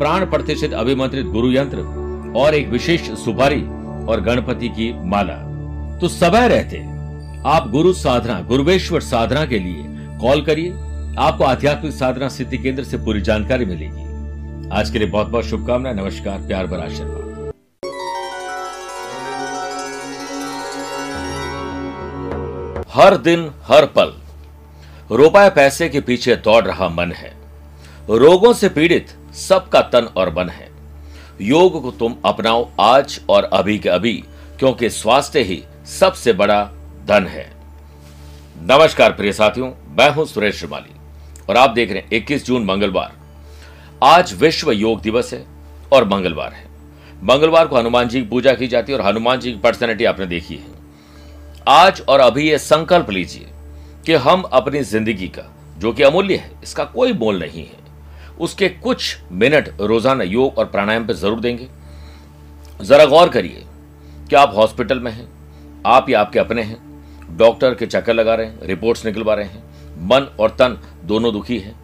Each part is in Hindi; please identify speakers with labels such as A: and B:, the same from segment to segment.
A: प्राण प्रतिष्ठित अभिमंत्रित गुरु यंत्र और एक विशेष सुपारी और गणपति की माला। तो समय रहते। आप गुरु साधना, गुरुवेश्वर साधना के लिए कॉल करिए। आपको आध्यात्मिक साधना सिद्धि केंद्र से पूरी जानकारी मिलेगी। आज के लिए बहुत बहुत शुभकामनाएँ। नमस्कार, प्यार भरा आशीर्वाद। हर दिन, हर पल। रुपए पैसे के पीछे दौड़ रहा मन है। रोगों से पीड़ित सबका तन और मन है। योग को तुम अपनाओ आज और अभी के अभी, क्योंकि स्वास्थ्य ही सबसे बड़ा धन है। नमस्कार प्रिय साथियों, मैं हूँ सुरेश श्रीमाली, और आप देख रहे हैं 21 जून मंगलवार। आज विश्व योग दिवस है और मंगलवार है। मंगलवार को हनुमान जी की पूजा की जाती है और हनुमान जी की पर्सनैलिटी आपने देखी है। आज और अभी ये संकल्प लीजिए कि हम अपनी ज़िंदगी का, जो कि अमूल्य है, इसका कोई मोल नहीं है। उसके कुछ मिनट रोज़ाना योग और प्राणायाम पर ज़रूर देंगे। जरा गौर करिए कि आप हॉस्पिटल में हैं? आप या आपके अपने हैं? डॉक्टर के चक्कर लगा रहे हैं, रिपोर्ट्स निकलवा रहे हैं, मन और तन दोनों दुखी है?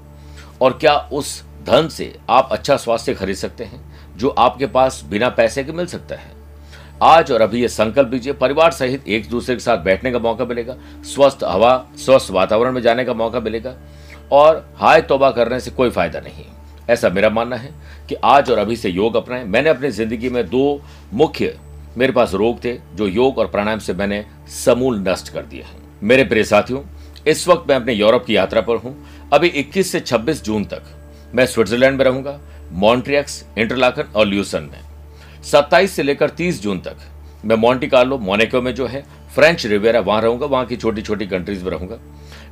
A: और क्या उस धन से आप अच्छा स्वास्थ्य खरीद सकते हैं, जो आपके पास बिना पैसे के मिल सकता है? आज और अभी ये संकल्प लीजिए, परिवार सहित एक दूसरे के साथ बैठने का मौका मिलेगा, स्वस्थ हवा, स्वस्थ वातावरण में जाने का मौका मिलेगा। और हाय तोबा करने से कोई फ़ायदा नहीं। ऐसा मेरा मानना है कि आज और अभी से योग अपनाएँ। मैंने अपनी ज़िंदगी में दो मुख्य मेरे पास रोग थे, जो योग और प्राणायाम से मैंने समूल नष्ट कर दिए हैं। मेरे प्रिय साथियों, इस वक्त मैं अपने यूरोप की यात्रा पर हूँ। अभी 21 से 26 जून तक मैं स्विट्जरलैंड में रहूँगा, मॉन्ट्रियक्स, इंटरलाकन और ल्यूसन में। 27 से लेकर 30 जून तक मैं मॉन्टी कार्लो, मोनेको में जो है, फ्रेंच रिवेरा वहाँ रहूँगा, वहाँ की छोटी छोटी कंट्रीज़ में रहूँगा।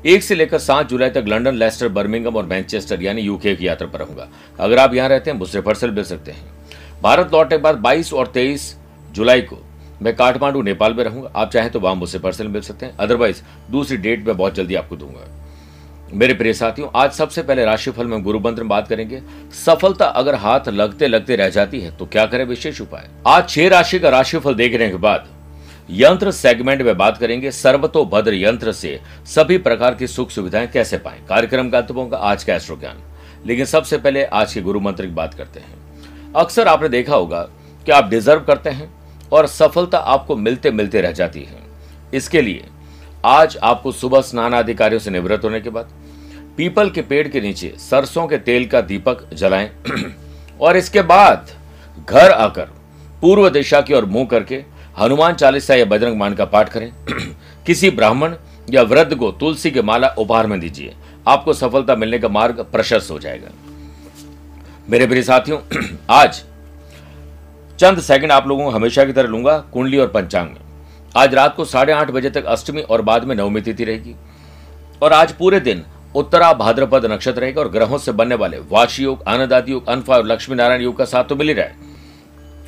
A: एक से लेकर सात जुलाई तक लंदन लेस्टर बर्मिंगम और मैनचेस्टर यानी यूके की यात्रा पर रहूँगा। अगर आप यहाँ रहते हैं, मुझसे फर्सल मिल सकते हैं। भारत लौटने के बाद 22 और 23 जुलाई को मैं काठमांडू, नेपाल में रहूँगा। आप चाहें तो वहाँ मुझसे पर्सल मिल सकते हैं। अदरवाइज़ दूसरी डेट में बहुत जल्दी आपको दूँगा। मेरे प्रिय साथियों, आज सबसे पहले राशिफल में गुरु मंत्र में बात करेंगे। सफलता अगर हाथ लगते लगते रह जाती है तो क्या करें? विशेष उपाय। आज छह राशि का राशिफल देखने के बाद यंत्र सेगमेंट में बात करेंगे। सर्वतो भद्र यंत्र से सभी प्रकार की सुख सुविधाएँ कैसे पाएँ? कार्यक्रम का अंत आज का एस्ट्रो ज्ञान। लेकिन सबसे पहले आज के गुरु मंत्र की बात करते हैं। अक्सर आपने देखा होगा कि आप डिजर्व करते हैं और सफलता आपको मिलते मिलते रह जाती है। इसके लिए आज आपको सुबह स्नान आदि कार्यों से निवृत्त होने के बाद पीपल के पेड़ के नीचे सरसों के तेल का दीपक जलाएँ। और इसके बाद घर आकर पूर्व दिशा की ओर मुँह करके हनुमान चालीसा या बजरंग मान का पाठ करें। किसी ब्राह्मण या वृद्ध को तुलसी के माला उपहार में दीजिए। आपको सफलता मिलने का मार्ग प्रशस्त हो जाएगा। मेरे प्रिय साथियों, आज चंद सेकंड आप लोगों को हमेशा की तरह लूँगा, कुंडली और पंचांग। में आज रात को साढ़े आठ बजे तक अष्टमी और बाद में नवमी तिथि रहेगी। और आज पूरे दिन उत्तरा भाद्रपद नक्षत्र रहेगा और ग्रहों से बनने वाले वाशी योग आनंद आदि योग, अनफा और लक्ष्मी नारायण योग का साथ तो मिल ही रहा है।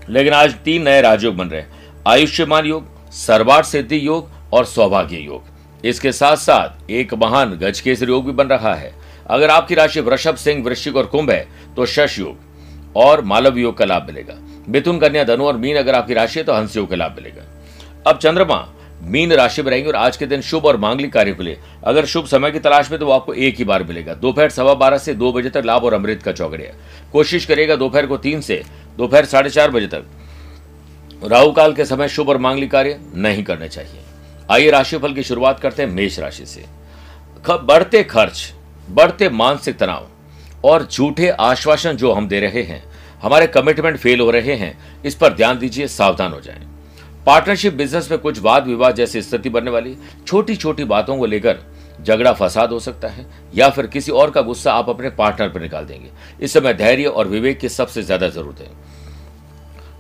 A: लेकिन आज तीन नए राजयोग बन रहे हैं। आयुष्यमान योग सर्वार्थ सिद्धि योग और सौभाग्य योग। इसके साथ साथ एक महान गज गजकेसर योग भी बन रहा है। अगर आपकी राशि वृषभ, सिंह, वृश्चिक और कुंभ है तो शश योग और मालव योग का लाभ मिलेगा। मिथुन, कन्या, धनु और मीन अगर आपकी राशि है तो हंस योग का लाभ मिलेगा। अब चंद्रमा, मीन राशि में रहेंगे और आज के दिन शुभ और मांगलिक कार्य के लिए। अगर शुभ समय की तलाश में तो वो आपको एक ही बार मिलेगा। दोपहर सवा बारह से दो बजे तक लाभ और अमृत का चौकड़िया कोशिश करेगा दोपहर को तीन से, दोपहर साढ़े चार बजे तक। राहु काल के समय शुभ और मांगलिक कार्य नहीं करने चाहिए। आइए राशिफल की शुरुआत करते हैं मेष राशि से। बढ़ते खर्च, बढ़ते मानसिक तनाव और झूठे आश्वासन जो हम दे रहे हैं, हमारे कमिटमेंट फेल हो रहे हैं, इस पर ध्यान दीजिए, सावधान हो जाएँ। पार्टनरशिप बिज़नेस में कुछ वाद विवाद जैसी स्थिति बनने वाली छोटी छोटी बातों को लेकर झगड़ा फसाद हो सकता है, या फिर किसी और का गुस्सा आप अपने पार्टनर पर निकाल देंगे। इस समय धैर्य और विवेक की सबसे ज़्यादा ज़रूरत है।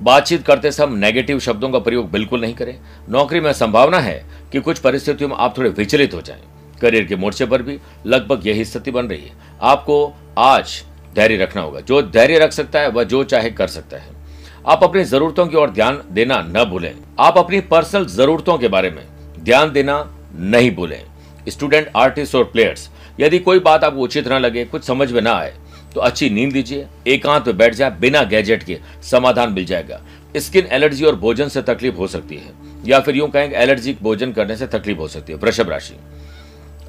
A: बातचीत करते समय नेगेटिव शब्दों का प्रयोग बिल्कुल नहीं करें। नौकरी में संभावना है कि कुछ परिस्थितियों में आप थोड़े विचलित हो जाएँ। करियर के मोर्चे पर भी लगभग यही स्थिति बन रही है। आपको आज धैर्य रखना होगा। जो धैर्य रख सकता है, वह जो चाहे कर सकता है। आप अपनी जरूरतों की ओर ध्यान देना न भूलें। आप अपनी पर्सनल जरूरतों के बारे में ध्यान देना नहीं भूलें। स्टूडेंट आर्टिस्ट और प्लेयर्स यदि कोई बात आपको उचित न लगे, कुछ समझ में ना आए तो अच्छी नींद लीजिए एकांत में बैठ जाए, बिना गैजेट के समाधान मिल जाएगा। स्किन एलर्जी और भोजन से तकलीफ़ हो सकती है, या फिर यूँ कहेंगे एलर्जी भोजन करने से तकलीफ़ हो सकती है, वृषभ राशि।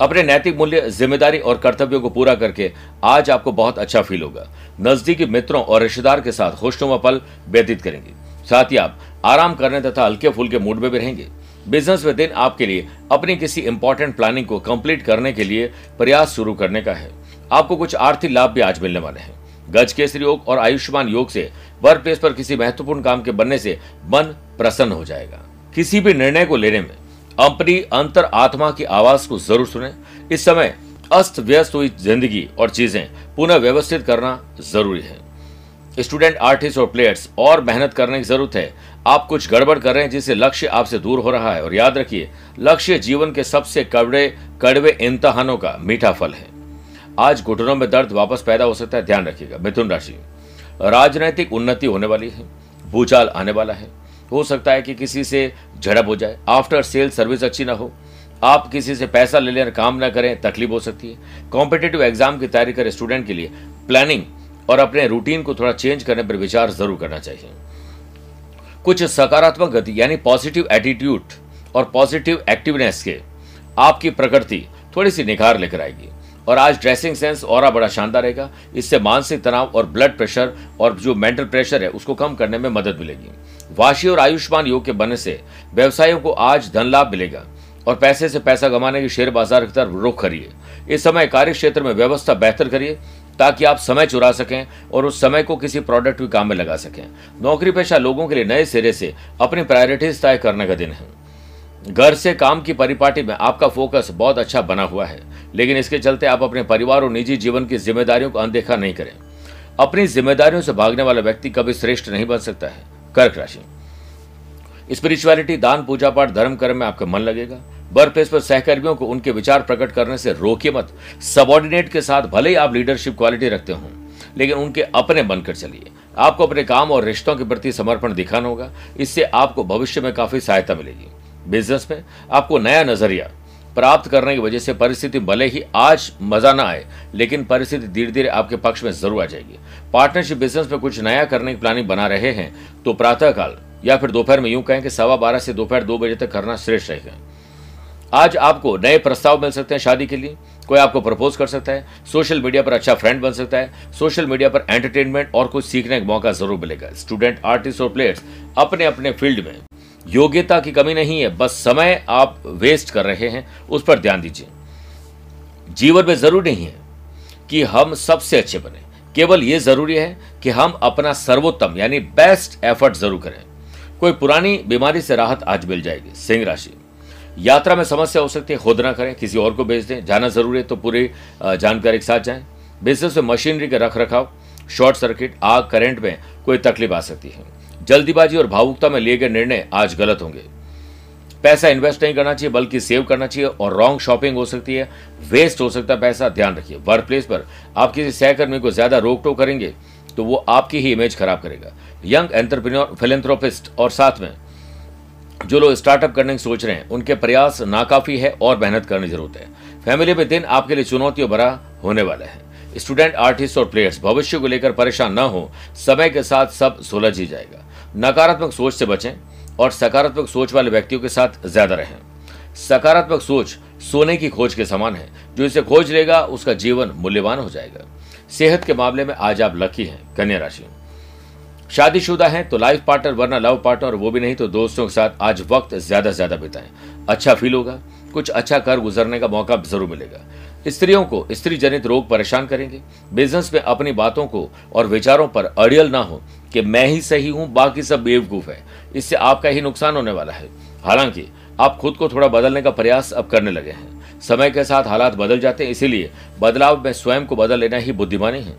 A: अपने नैतिक मूल्य, ज़िम्मेदारी और कर्तव्यों को पूरा करके आज आपको बहुत अच्छा फील होगा। नजदीकी मित्रों और रिश्तेदार के साथ खुशनुमा पल व्यतीत करेंगे। साथ ही आप आराम करने तथा हल्के फुल्के मूड में भी रहेंगे। बिज़नेस में दिन आपके लिए अपनी किसी इंपॉर्टेंट प्लानिंग को कंप्लीट करने के लिए प्रयास शुरू करने का है। आपको कुछ आर्थिक लाभ भी आज मिलने वाले हैं। गज केसरी योग और आयुष्मान योग से वर्क प्लेस पर किसी महत्वपूर्ण काम के बनने से मन प्रसन्न हो जाएगा। किसी भी निर्णय को लेने में अपनी अंतर आत्मा की आवाज़ को ज़रूर सुने। इस समय अस्त व्यस्त हुई ज़िंदगी और चीज़ें पुनः व्यवस्थित करना ज़रूरी है। स्टूडेंट, आर्टिस्ट और प्लेयर्स, और मेहनत करने की ज़रूरत है। आप कुछ गड़बड़ कर रहे हैं जिससे लक्ष्य आपसे दूर हो रहा है। और याद रखिए, लक्ष्य जीवन के सबसे कड़वे कड़वे इम्तहानों का मीठा फल है। आज घुटनों में दर्द वापस पैदा हो सकता है, ध्यान रखिएगा। मिथुन राशि राजनैतिक उन्नति होने वाली है, भूचाल आने वाला है। हो सकता है कि किसी से झड़प हो जाए। आफ्टर सेल सर्विस अच्छी ना हो। आप किसी से पैसा ले लेकर काम ना करें, तकलीफ़ हो सकती है। कॉम्पिटेटिव एग्ज़ाम की तैयारी करे स्टूडेंट के लिए। प्लानिंग और अपने रूटीन को थोड़ा चेंज करने पर विचार ज़रूर करना चाहिए। कुछ सकारात्मक गति, यानी पॉजिटिव एटीट्यूड और पॉजिटिव एक्टिवनेस के आपकी प्रकृति थोड़ी सी निखार लेकर आएगी। और आज ड्रेसिंग सेंस और बड़ा शानदार रहेगा। इससे मानसिक तनाव और ब्लड प्रेशर और जो मेंटल प्रेशर है, उसको कम करने में मदद मिलेगी। वाशी और आयुष्मान योग के बनने से व्यवसायियों को आज धन लाभ मिलेगा और पैसे से पैसा कमाने की शेयर बाज़ार की तरफ़ रुख करिए। इस समय कार्य क्षेत्र में व्यवस्था बेहतर करिए ताकि आप समय चुरा सकें और उस समय को किसी प्रोडक्ट के काम में लगा सकें। नौकरी पेशा लोगों के लिए नए सिरे से अपनी प्रायोरिटीज तय करने का दिन है। घर से काम की परिपाटी में आपका फोकस बहुत अच्छा बना हुआ है। लेकिन इसके चलते आप अपने परिवार और निजी जीवन की जिम्मेदारियों को अनदेखा नहीं करें। अपनी जिम्मेदारियों से भागने वाला व्यक्ति कभी श्रेष्ठ नहीं बन सकता है। कर्क राशि। स्पिरिचुअलिटी दान, पूजा पाठ, धर्म, कर्म में आपका मन लगेगा। वर्क प्लेस पर सहकर्मियों को उनके विचार प्रकट करने से रोकिए मत। सबॉर्डिनेट के साथ भले ही आप लीडरशिप क्वालिटी रखते हो, लेकिन उनके अपने बनकर चलिए। आपको अपने काम और रिश्तों के प्रति समर्पण दिखाना होगा। इससे आपको भविष्य में काफ़ी सहायता मिलेगी। बिज़नेस में, आपको नया नज़रिया प्राप्त करने की वजह से परिस्थिति भले ही आज मज़ा ना आए, लेकिन परिस्थिति धीरे धीरे आपके पक्ष में ज़रूर आ जाएगी। पार्टनरशिप बिज़नेस में कुछ नया करने की प्लानिंग बना रहे हैं तो प्रातःकाल या फिर दोपहर में यूँ कहें कि सवा बारह से दोपहर दो बजे तक करना श्रेष्ठ रहेगा। आज आपको नए प्रस्ताव मिल सकते हैं शादी के लिए, कोई आपको प्रपोज कर सकता है सोशल मीडिया पर अच्छा फ्रेंड बन सकता है सोशल मीडिया पर एंटरटेनमेंट और कुछ सीखने का मौका ज़रूर मिलेगा। स्टूडेंट आर्टिस्ट और प्लेयर्स अपने अपने फ़ील्ड में योग्यता की कमी नहीं है, बस समय आप वेस्ट कर रहे हैं, उस पर ध्यान दीजिए। जीवन में ज़रूरी नहीं है कि हम सबसे अच्छे बने। केवल यह ज़रूरी है कि हम अपना सर्वोत्तम, यानी बेस्ट एफर्ट ज़रूर करें। कोई पुरानी बीमारी से राहत आज मिल जाएगी, सिंह राशि। यात्रा में समस्या हो सकती है, खुद ना करें, किसी और को भेज दें। जाना ज़रूरी है तो पूरी जानकारी के साथ जाएँ। बिज़नेस में मशीनरी के रख रखाव शॉर्ट सर्किट आग करंट में कोई तकलीफ़ आ सकती है। जल्दीबाजी और भावुकता में लिए गए निर्णय आज गलत होंगे। पैसा इन्वेस्ट नहीं करना चाहिए, बल्कि सेव करना चाहिए और रॉन्ग शॉपिंग हो सकती है वेस्ट हो सकता है पैसा, ध्यान रखिए। वर्क प्लेस पर आप किसी सहकर्मी को ज़्यादा रोक टोक करेंगे तो वो आपकी ही इमेज खराब करेगा। यंग एंटरप्रेन्योर फिलेंथ्रोपिस्ट और साथ में जो लोग स्टार्टअप करने की सोच रहे हैं, उनके प्रयास नाकाफी है और मेहनत करने ज़रूरत है। फैमिली में दिन आपके लिए चुनौतियों भरा होने वाला है। स्टूडेंट आर्टिस्ट और प्लेयर्स भविष्य को लेकर परेशान न हो, समय के साथ सब सुलझ ही जाएगा। नकारात्मक सोच से बचें और सकारात्मक सोच वाले व्यक्तियों के साथ ज़्यादा रहें। सकारात्मक सोच सोने की खोज के समान है। जो इसे खोज लेगा, उसका जीवन मूल्यवान हो जाएगा। सेहत के मामले में आज आप लकी हैं, कन्या राशि शादीशुदा हैं तो लाइफ पार्टनर वरना लव पार्टनर वो भी नहीं तो दोस्तों के साथ आज वक्त ज़्यादा से ज़्यादा बिताएँ। अच्छा फील होगा। कुछ अच्छा कर गुजरने का मौका ज़रूर मिलेगा। स्त्रियों को स्त्री जनित रोग परेशान करेंगे। बिज़नेस में अपनी बातों को और विचारों पर अड़ियल ना हो कि मैं ही सही हूँ, बाकी सब बेवकूफ़ है। इससे आपका ही नुकसान होने वाला है। हालाँकि, आप खुद को थोड़ा बदलने का प्रयास अब करने लगे हैं। समय के साथ हालात बदल जाते हैं, इसीलिए बदलाव में स्वयं को बदल लेना ही बुद्धिमानी है।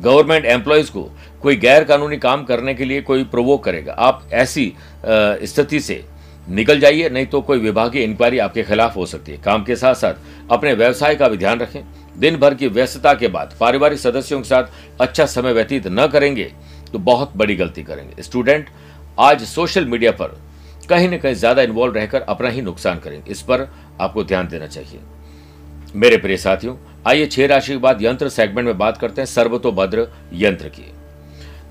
A: गवर्नमेंट एम्प्लॉयज़ को कोई गैर कानूनी काम करने के लिए कोई प्रोवोक करेगा। आप ऐसी स्थिति से निकल जाइए, नहीं तो कोई विभागीय इंक्वायरी आपके खिलाफ हो सकती है। काम के साथ साथ अपने व्यवसाय का भी ध्यान रखें। दिन भर की व्यस्तता के बाद पारिवारिक सदस्यों के साथ अच्छा समय व्यतीत न करेंगे तो बहुत बड़ी गलती करेंगे। स्टूडेंट आज सोशल मीडिया पर कहीं न कहीं ज़्यादा इन्वॉल्व रहकर अपना ही नुकसान करेंगे। इस पर आपको ध्यान देना चाहिए। मेरे प्रिय साथियों, आइए छह राशि के बाद यंत्र सेगमेंट में बात करते हैं। सर्वतोभद्र यंत्र की।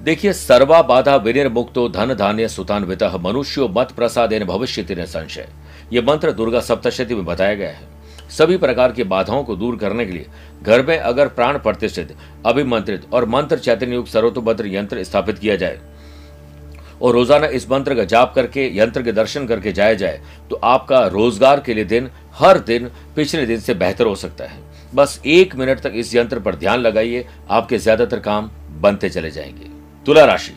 A: देखिए, सर्वा बाधा विनिर्मुक्तो धन धान्य सुतान सुतान्वित मनुष्यो मत प्रसाद भविष्य संशय। ये मंत्र दुर्गा सप्तशती में बताया गया है। सभी प्रकार की बाधाओं को दूर करने के लिए घर में अगर प्राण प्रतिष्ठित, अभिमंत्रित और मंत्र चैतन्य युक्त सर्वतोभद्र यंत्र स्थापित किया जाए और रोज़ाना इस मंत्र का जाप करके, यंत्र के दर्शन करके जाया जाए तो आपका रोज़गार के लिए दिन, हर दिन, पिछले दिन से बेहतर हो सकता है। बस एक मिनट तक इस यंत्र पर ध्यान लगाइए, आपके ज़्यादातर काम बनते चले जाएँगे। तुला राशि।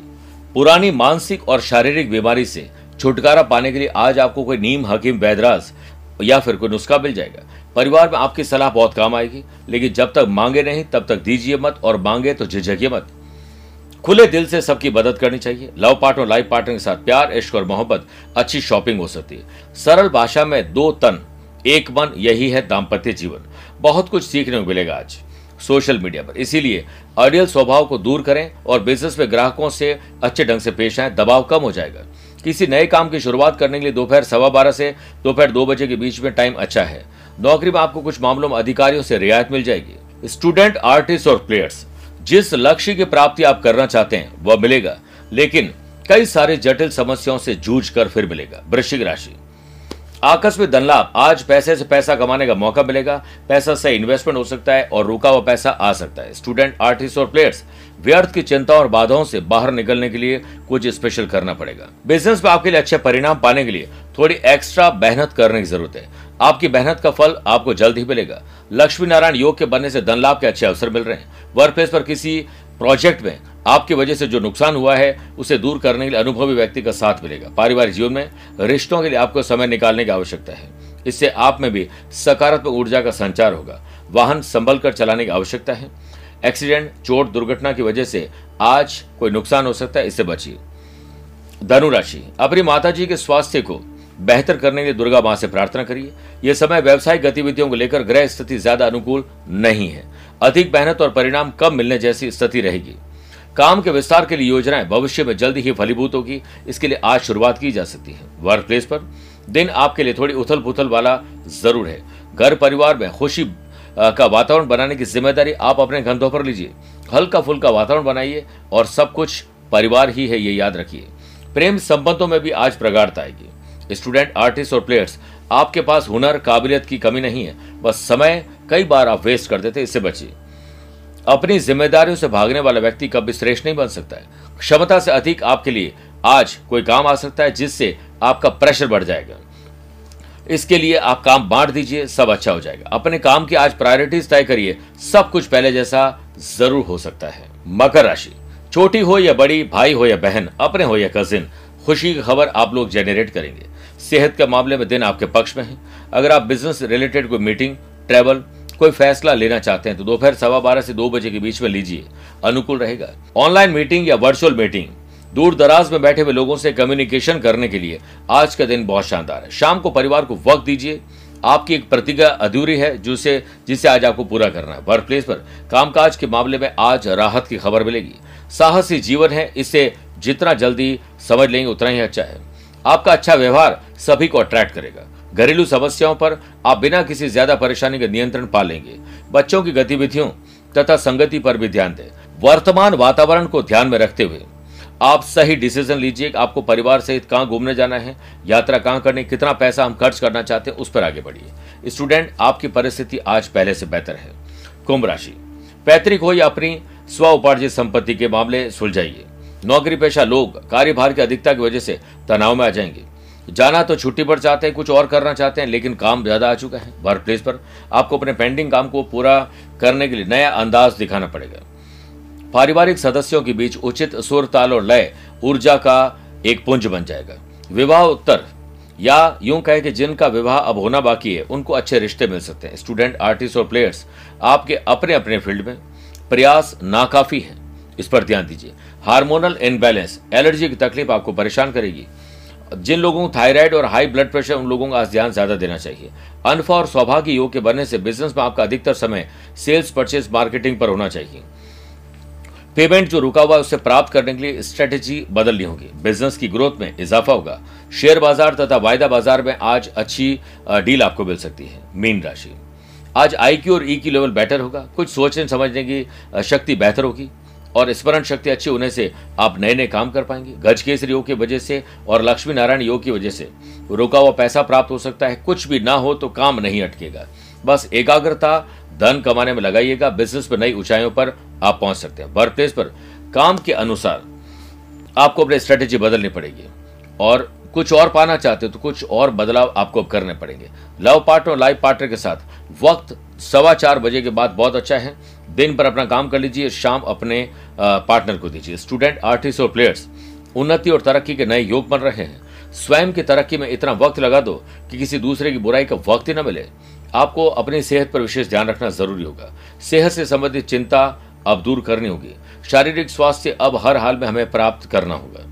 A: पुरानी मानसिक और शारीरिक बीमारी से छुटकारा पाने के लिए आज आपको कोई नीम, हकीम वैदराज या फिर कोई नुस्खा मिल जाएगा। परिवार में आपकी सलाह बहुत काम आएगी, लेकिन जब तक मांगे नहीं, तब तक दीजिए मत और मांगे तो झिझकिए मत। खुले दिल से सबकी मदद करनी चाहिए। लव पार्टनर, लाइफ पार्टनर के साथ प्यार, इश्क और मोहब्बत, अच्छी शॉपिंग हो सकती है। सरल भाषा में दो तन, एक मन, यही है दाम्पत्य जीवन। बहुत कुछ सीखने को मिलेगा आज। सोशल मीडिया पर। इसीलिए अडियल स्वभाव को दूर करें और बिज़नेस में ग्राहकों से अच्छे ढंग से पेश आए, दबाव कम हो जाएगा। किसी नए काम की शुरुआत करने के लिए दोपहर सवा बारह से दोपहर दो बजे के बीच में टाइम अच्छा है। नौकरी में आपको कुछ मामलों में अधिकारियों से रियायत मिल जाएगी। स्टूडेंट, आर्टिस्ट और प्लेयर्स, जिस लक्ष्य की प्राप्ति आप करना चाहते हैं, वह मिलेगा। लेकिन कई सारे जटिल समस्याओं से जूझ कर फिर मिलेगा। वृश्चिक राशि। आकस्मिक धन लाभ। आज पैसे से पैसा कमाने का मौका मिलेगा। पैसा से इन्वेस्टमेंट हो सकता है और रुका हुआ पैसा आ सकता है। स्टूडेंट आर्टिस्ट और प्लेयर्स व्यर्थ की चिंता और बाधाओं से बाहर निकलने के लिए कुछ स्पेशल करना पड़ेगा। बिज़नेस में आपके लिए अच्छे परिणाम पाने के लिए थोड़ी एक्स्ट्रा मेहनत करने की ज़रूरत है। आपकी मेहनत का फल आपको जल्द ही मिलेगा। लक्ष्मी नारायण योग के बनने से धन लाभ के अच्छे अवसर मिल रहे हैं। वर्क प्लेस पर किसी प्रोजेक्ट में आपकी वजह से जो नुकसान हुआ है, उसे दूर करने के लिए अनुभवी व्यक्ति का साथ मिलेगा। पारिवारिक जीवन में रिश्तों के लिए आपको समय निकालने की आवश्यकता है। इससे आप में भी सकारात्मक ऊर्जा का संचार होगा। वाहन संभल कर चलाने की आवश्यकता है। एक्सीडेंट, चोट, दुर्घटना की वजह से आज कोई नुकसान हो सकता है, इससे बचिए। धनुराशि अपनी माता जी के स्वास्थ्य को बेहतर करने के लिए दुर्गा माँ से प्रार्थना करिए। यह समय व्यवसायिक गतिविधियों को लेकर ग्रह स्थिति ज़्यादा अनुकूल नहीं है। अधिक मेहनत और परिणाम कम मिलने जैसी स्थिति रहेगी। काम के विस्तार के लिए योजनाएँ भविष्य में जल्द ही फलीभूत होगी। इसके लिए आज शुरुआत की जा सकती है। वर्क प्लेस पर दिन आपके लिए थोड़ी उथल पुथल वाला ज़रूर है। घर परिवार में खुशी का वातावरण बनाने की ज़िम्मेदारी आप अपने कंधों पर लीजिए। हल्का फुल्का वातावरण बनाइए और सब कुछ परिवार ही है, ये याद रखिए। प्रेम संबंधों में भी आज प्रगाढ़ता आएगी। स्टूडेंट, आर्टिस्ट और प्लेयर्स, आपके पास हुनर, काबिलियत की कमी नहीं है। बस समय कई बार आप वेस्ट कर देते इससे बचिए। अपनी जिम्मेदारियों से भागने वाला व्यक्ति कभी श्रेष्ठ नहीं बन सकता है। क्षमता से अधिक आपके लिए आज कोई काम आ सकता है, जिससे आपका प्रेशर बढ़ जाएगा। इसके लिए आप काम बांट दीजिए, सब अच्छा हो जाएगा। अपने काम की आज प्रायोरिटीज तय करिए, सब कुछ पहले जैसा ज़रूर हो सकता है। मकर राशि। छोटी हो या बड़ी, भाई हो या बहन, अपने हो या कजिन खुशी की खबर आप लोग जेनरेट करेंगे। सेहत के मामले में दिन आपके पक्ष में है। अगर आप बिज़नेस रिलेटेड कोई मीटिंग ट्रेवल कोई फैसला लेना चाहते हैं तो दोपहर सवा बारह से दो बजे के बीच में लीजिए। अनुकूल रहेगा। ऑनलाइन मीटिंग या वर्चुअल मीटिंग, दूर दराज में बैठे हुए लोगों से कम्युनिकेशन करने के लिए आज का दिन बहुत शानदार है। शाम को परिवार को वक्त दीजिए। आपकी एक प्रतिज्ञा अधूरी है, जिसे जिसे आज आपको पूरा करना है। वर्क प्लेस पर कामकाज के मामले में आज राहत की खबर मिलेगी। साहसी जीवन है, इसे जितना जल्दी समझ लेंगे, उतना ही अच्छा है। आपका अच्छा व्यवहार सभी को अट्रैक्ट करेगा। घरेलू समस्याओं पर आप बिना किसी ज़्यादा परेशानी का नियंत्रण पा लेंगे। बच्चों की गतिविधियों तथा संगति पर भी ध्यान दें। वर्तमान वातावरण को ध्यान में रखते हुए आप सही डिसीज़न लीजिए आपको परिवार सहित कहाँ घूमने जाना है, यात्रा कहाँ करनी कितना पैसा हम खर्च करना चाहते हैं, उस पर आगे बढ़िए। स्टूडेंट, आपकी परिस्थिति आज पहले से बेहतर है। कुंभ राशि। पैतृक हो या अपनी स्व उपार्जित संपत्ति के मामले सुलझाइए। नौकरी पेशा लोग, कार्यभार की अधिकता की वजह से तनाव में आ जाएँगे। जाना तो छुट्टी पर चाहते हैं, कुछ और करना चाहते हैं, लेकिन काम ज़्यादा आ चुका है वर्क प्लेस पर। आपको अपने पेंडिंग काम को पूरा करने के लिए नया अंदाज दिखाना पड़ेगा। पारिवारिक सदस्यों के बीच उचित सुर, ताल और लय ऊर्जा का एक पुंज बन जाएगा। विवाह उत्तर, या यूँ कहे कि जिनका विवाह अब होना बाकी है, उनको अच्छे रिश्ते मिल सकते हैं। स्टूडेंट आर्टिस्ट और प्लेयर्स आपके अपने अपने फ़ील्ड में प्रयास नाकाफी है। इस पर ध्यान दीजिए। हार्मोनल इनबैलेंस एलर्जी की तकलीफ़ आपको परेशान करेगी। जिन लोगों को थायराइड और हाई ब्लड प्रेशर, उन लोगों का ध्यान ज़्यादा देना चाहिए। अनफा और सौभाग्य योग के बनने से बिज़नेस में आपका अधिकतर समय सेल्स परचेस मार्केटिंग पर होना चाहिए। पेमेंट जो रुका हुआ है, उसे प्राप्त करने के लिए स्ट्रेटेजी बदलनी होगी। बिज़नेस की ग्रोथ में इजाफा होगा। शेयर बाज़ार तथा वायदा बाज़ार में आज अच्छी डील आपको मिल सकती है, मीन राशि। आज आई और ई की लेवल बेटर होगा। कुछ सोचने समझने की शक्ति बेहतर होगी। और स्मरण शक्ति अच्छी होने से आप नए नए काम कर पाएँगे। गज केसरी योग की वजह से और लक्ष्मी नारायण योग की वजह से। रुका हुआ पैसा प्राप्त हो सकता है, कुछ भी ना हो तो काम नहीं अटकेगा। बस एकाग्रता, धन कमाने में लगाइएगा बिज़नेस पर नई ऊंचाइयों पर आप पहुँच सकते हैं। वर्क प्लेस पर काम के अनुसार आपको अपनी स्ट्रेटेजी बदलनी पड़ेगी। और कुछ और पाना चाहते हो तो कुछ और बदलाव आपको करने पड़ेंगे। लव पार्टनर और लाइफ पार्टनर के साथ वक्त सवा चार बजे के बाद बहुत अच्छा है। दिन पर अपना काम कर लीजिए, शाम अपने पार्टनर को दीजिए। स्टूडेंट आर्टिस्ट और प्लेयर्स उन्नति और तरक्की के नए योग बन रहे हैं। स्वयं की तरक्की में इतना वक्त लगा दो कि किसी दूसरे की बुराई का वक्त ही न मिले। आपको अपनी सेहत पर विशेष ध्यान रखना ज़रूरी होगा। सेहत से संबंधित चिंता अब दूर करनी होगी। शारीरिक स्वास्थ्य अब हर हाल में हमें प्राप्त करना होगा।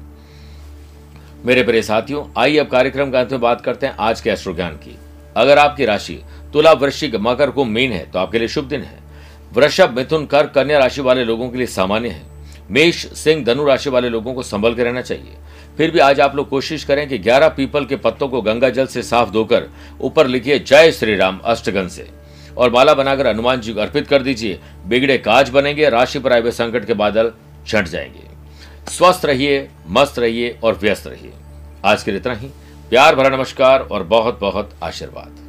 A: मेरे प्रिय साथियों, आइए अब कार्यक्रम के अंत में बात करते हैं आज के अश्रु ज्ञान की। अगर आपकी राशि तुला वृश्चिक मकर को मीन है तो आपके लिए शुभ दिन है। वृषभ, मिथुन कर कन्या राशि वाले लोगों के लिए सामान्य है। मेष, सिंह, धनु राशि वाले लोगों को संभल के रहना चाहिए। फिर भी आज आप लोग कोशिश करें कि 11 पीपल के पत्तों को गंगा जल से साफ़ धोकर ऊपर लिखिए, जय श्री राम, अष्टगन से। और माला बनाकर हनुमान जी को अर्पित कर दीजिए। बिगड़े काज बनेंगे, राशि पर आए हुए संकट के बादल छट जाएँगे। स्वस्थ रहिए, मस्त रहिए और व्यस्त रहिए। आज के लिए इतना ही। प्यार भरा नमस्कार और बहुत बहुत आशीर्वाद।